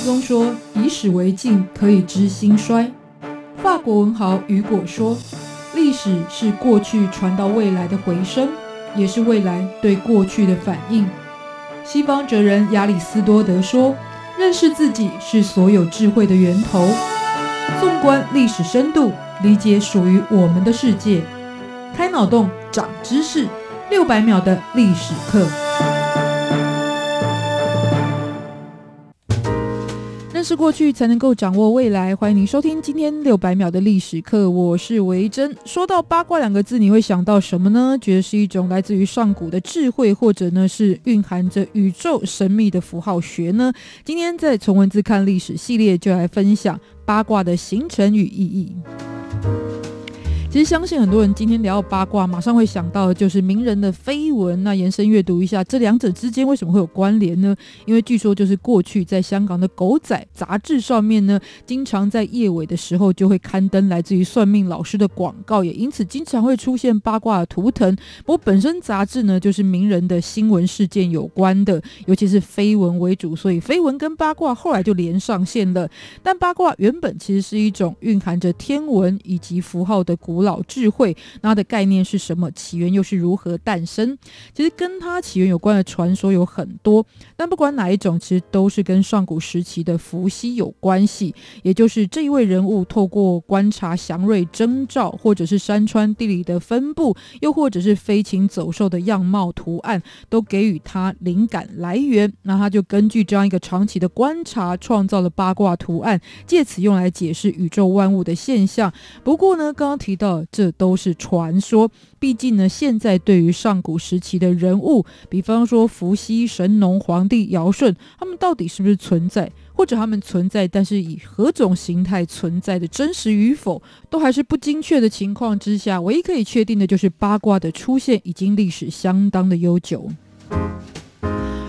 宗说：“以史为镜，可以知兴衰。”法国文豪雨果说：“历史是过去传到未来的回声，也是未来对过去的反应。”西方哲人亚里斯多德说：“认识自己是所有智慧的源头。”纵观历史深度，理解属于我们的世界，开脑洞，长知识，六百秒的历史课。是过去，才能够掌握未来。欢迎您收听今天六百秒的历史课，我是维珍。说到八卦两个字，你会想到什么呢？觉得是一种来自于上古的智慧，或者呢是蕴含着宇宙神秘的符号学呢？今天在从文字看历史系列，就来分享八卦的形成与意义。其实相信很多人今天聊到八卦，马上会想到的就是名人的绯闻。那延伸阅读一下，这两者之间为什么会有关联呢？因为据说就是过去在香港的狗仔杂志上面呢，经常在页尾的时候就会刊登来自于算命老师的广告，也因此经常会出现八卦的图腾。不过本身杂志呢，就是名人的新闻事件有关的，尤其是绯闻为主，所以绯闻跟八卦后来就连上线了。但八卦原本其实是一种蕴含着天文以及符号的古。古老智慧，那它的概念是什么？起源又是如何诞生？其实跟它起源有关的传说有很多，但不管哪一种，其实都是跟上古时期的伏羲有关系。也就是这一位人物透过观察祥瑞征兆，或者是山川地理的分布，又或者是飞禽走兽的样貌图案，都给予他灵感来源。那他就根据这样一个长期的观察，创造了八卦图案，借此用来解释宇宙万物的现象。不过呢，刚刚提到。这都是传说，毕竟呢，现在对于上古时期的人物，比方说伏羲、神农、黄帝、尧舜，他们到底是不是存在，或者他们存在，但是以何种形态存在的真实与否，都还是不精确的情况之下，唯一可以确定的就是八卦的出现已经历史相当的悠久。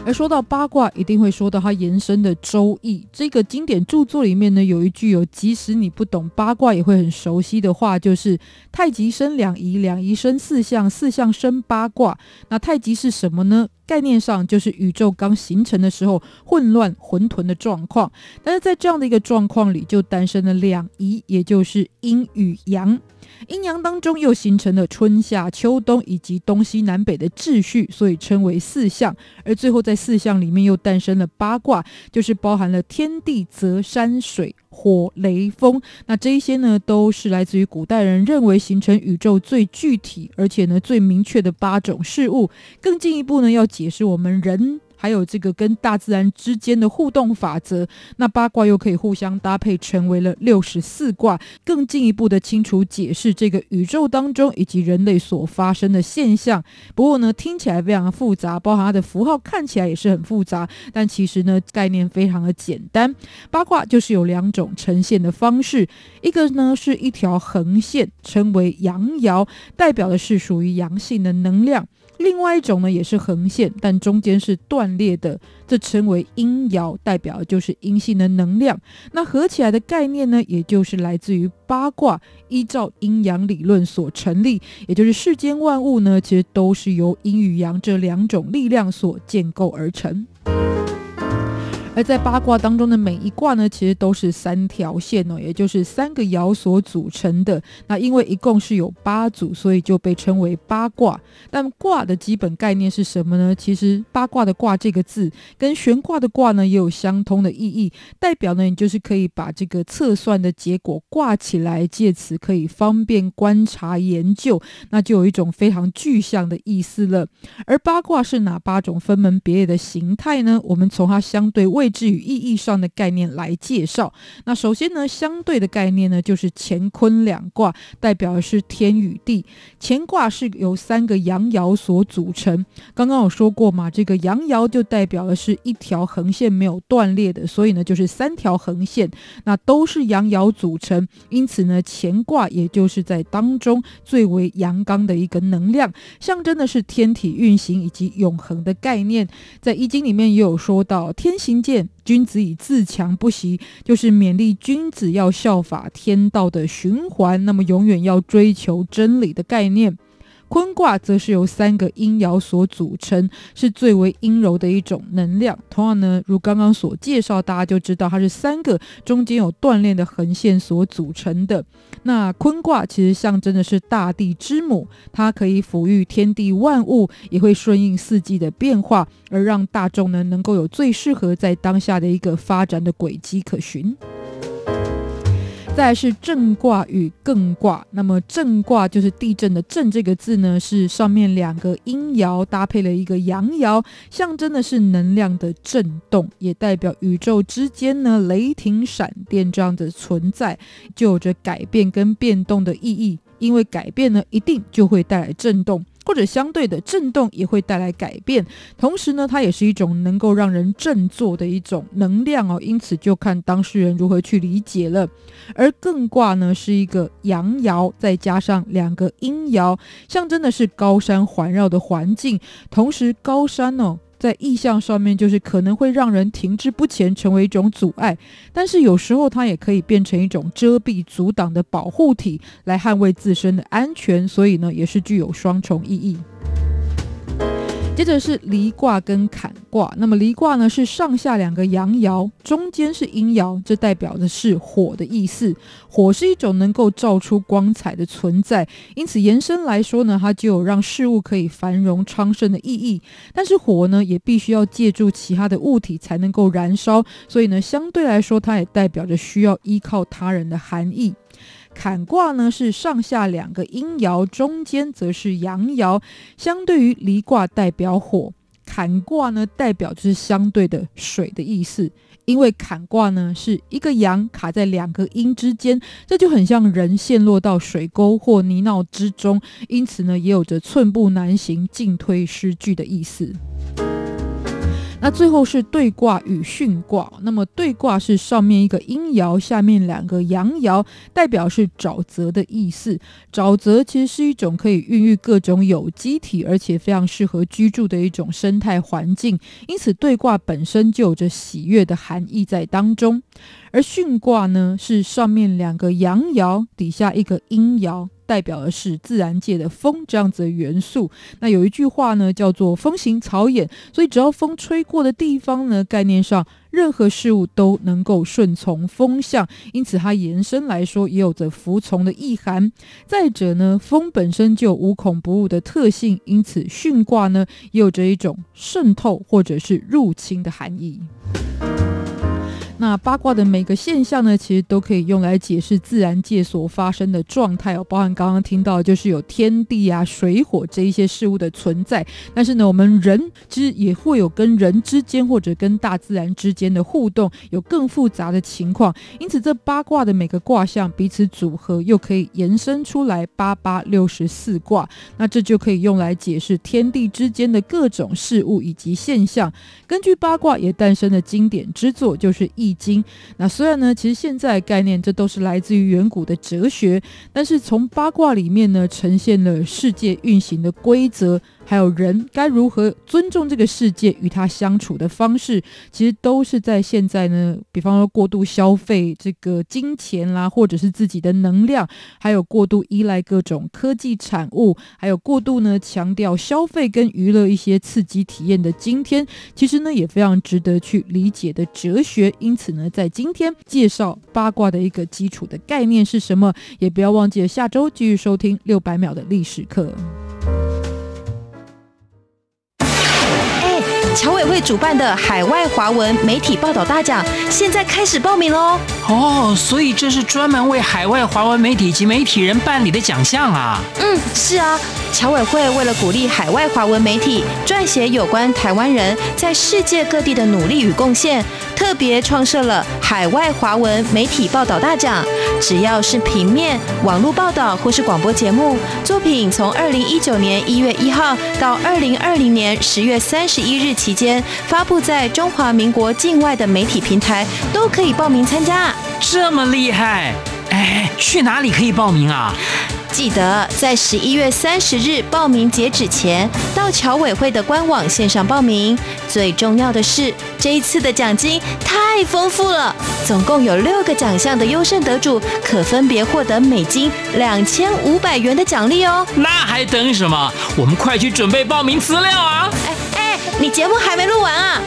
而说到八卦，一定会说到它延伸的《周易》这个经典著作里面呢，有一句有即使你不懂八卦也会很熟悉的话，就是“太极生两仪，两仪生四象，四象生八卦”。那太极是什么呢？概念上就是宇宙刚形成的时候混乱混沌的状况，但是在这样的一个状况里，就诞生了两仪，也就是阴与阳。阴阳当中又形成了春夏秋冬以及东西南北的秩序，所以称为四象。而最后在四象里面又诞生了八卦，就是包含了天地泽山水火雷风。那这一些呢，都是来自于古代人认为形成宇宙最具体而且呢最明确的八种事物。更进一步呢，要解释我们人。还有这个跟大自然之间的互动法则，那八卦又可以互相搭配，成为了六十四卦，更进一步的清楚解释这个宇宙当中以及人类所发生的现象。不过呢，听起来非常的复杂，包含它的符号看起来也是很复杂，但其实呢，概念非常的简单。八卦就是有两种呈现的方式，一个呢是一条横线，称为阳爻，代表的是属于阳性的能量。另外一种呢，也是横线，但中间是断裂的，这称为阴爻，代表的就是阴性的能量。那合起来的概念呢，也就是来自于八卦，依照阴阳理论所成立，也就是世间万物呢，其实都是由阴与阳这两种力量所建构而成。而在八卦当中的每一卦呢，其实都是三条线哦，也就是三个爻所组成的。那因为一共是有八组，所以就被称为八卦。但卦的基本概念是什么呢？其实八卦的卦这个字跟悬卦的卦呢也有相通的意义，代表呢你就是可以把这个测算的结果挂起来，借此可以方便观察研究，那就有一种非常具象的意思了。而八卦是哪八种分门别类的形态呢？我们从它相对位。位置与意义上的概念来介绍。那首先呢，相对的概念呢，就是乾坤两卦，代表的是天与地。乾卦是由三个阳爻所组成。刚刚有说过嘛，这个阳爻就代表的是一条横线没有断裂的，所以呢，就是三条横线，那都是阳爻组成。因此呢，乾卦也就是在当中最为阳刚的一个能量，象征的是天体运行以及永恒的概念。在易经里面也有说到，天行健。君子以自强不息，就是勉励君子要效法天道的循环，那么永远要追求真理的概念。坤卦则是由三个阴爻所组成，是最为阴柔的一种能量。同样呢，如刚刚所介绍，大家就知道它是三个中间有断裂的横线所组成的。那坤卦其实象征的是大地之母，它可以抚育天地万物，也会顺应四季的变化，而让大众呢能够有最适合在当下的一个发展的轨迹可循。再是震卦与艮卦，那么震卦就是地震的震这个字呢，是上面两个阴爻搭配了一个阳爻，象征的是能量的震动，也代表宇宙之间呢雷霆闪电这样的存在，就有着改变跟变动的意义，因为改变呢一定就会带来震动。或者相对的震动也会带来改变，同时呢，它也是一种能够让人振作的一种能量哦。因此，就看当事人如何去理解了。而艮卦呢，是一个阳爻，再加上两个阴爻，象征的是高山环绕的环境。同时，高山哦。在意象上面，就是可能会让人停滞不前，成为一种阻碍；但是有时候它也可以变成一种遮蔽、阻挡的保护体，来捍卫自身的安全。所以呢，也是具有双重意义。接着是离卦跟坎卦，那么离卦呢是上下两个阳爻，中间是阴爻，这代表的是火的意思。火是一种能够照出光彩的存在，因此延伸来说呢，它就有让事物可以繁荣昌盛的意义。但是火呢，也必须要借助其他的物体才能够燃烧，所以呢，相对来说，它也代表着需要依靠他人的含义。坎卦呢是上下两个阴爻，中间则是阳爻，相对于离卦代表火，坎卦呢代表就是相对的水的意思。因为坎卦呢是一个阳卡在两个阴之间，这就很像人陷落到水沟或泥淖之中，因此呢也有着寸步难行、进退失据的意思。那最后是对卦与巽卦。那么对卦是上面一个阴爻，下面两个阳爻，代表是沼泽的意思。沼泽其实是一种可以孕育各种有机体，而且非常适合居住的一种生态环境。因此对卦本身就有着喜悦的含义在当中。而巽卦呢，是上面两个阳爻，底下一个阴爻。代表的是自然界的风这样子的元素。那有一句话呢，叫做“风行草偃”，所以只要风吹过的地方呢，概念上任何事物都能够顺从风向，因此它延伸来说也有着服从的意涵。再者呢，风本身就无孔不入的特性，因此巽卦呢也有着一种渗透或者是入侵的含义。那八卦的每个现象呢，其实都可以用来解释自然界所发生的状态哦，包含刚刚听到就是有天地啊、水火这一些事物的存在。但是呢，我们人其实也会有跟人之间或者跟大自然之间的互动，有更复杂的情况。因此，这八卦的每个卦象彼此组合，又可以延伸出来八八六十四卦。那这就可以用来解释天地之间的各种事物以及现象。根据八卦也诞生的经典之作，就是易。经，那虽然呢，其实现在概念这都是来自于远古的哲学，但是从八卦里面呢，呈现了世界运行的规则。还有人该如何尊重这个世界，与他相处的方式，其实都是在现在呢。比方说过度消费这个金钱啦，或者是自己的能量，还有过度依赖各种科技产物，还有过度呢强调消费跟娱乐一些刺激体验的今天，其实呢也非常值得去理解的哲学。因此呢，在今天介绍八卦的一个基础的概念是什么，也不要忘记了下周继续收听六百秒的历史课。侨委会主办的海外华文媒体报道大奖，现在开始报名喽！哦，所以这是专门为海外华文媒体及媒体人办理的奖项啊？嗯，是啊。侨委会为了鼓励海外华文媒体撰写有关台湾人在世界各地的努力与贡献，特别创设了海外华文媒体报道大奖。只要是平面、网络报道或是广播节目作品，从二零一九年一月一号到二零二零年十月三十一日期间发布在中华民国境外的媒体平台，都可以报名参加。这么厉害！哎，去哪里可以报名啊？记得在十一月三十日报名截止前，到侨委会的官网线上报名。最重要的是，这一次的奖金太丰富了，总共有六个奖项的优胜得主，可分别获得美金两千五百元的奖励哦。那还等什么？我们快去准备报名资料啊！你节目还没录完啊？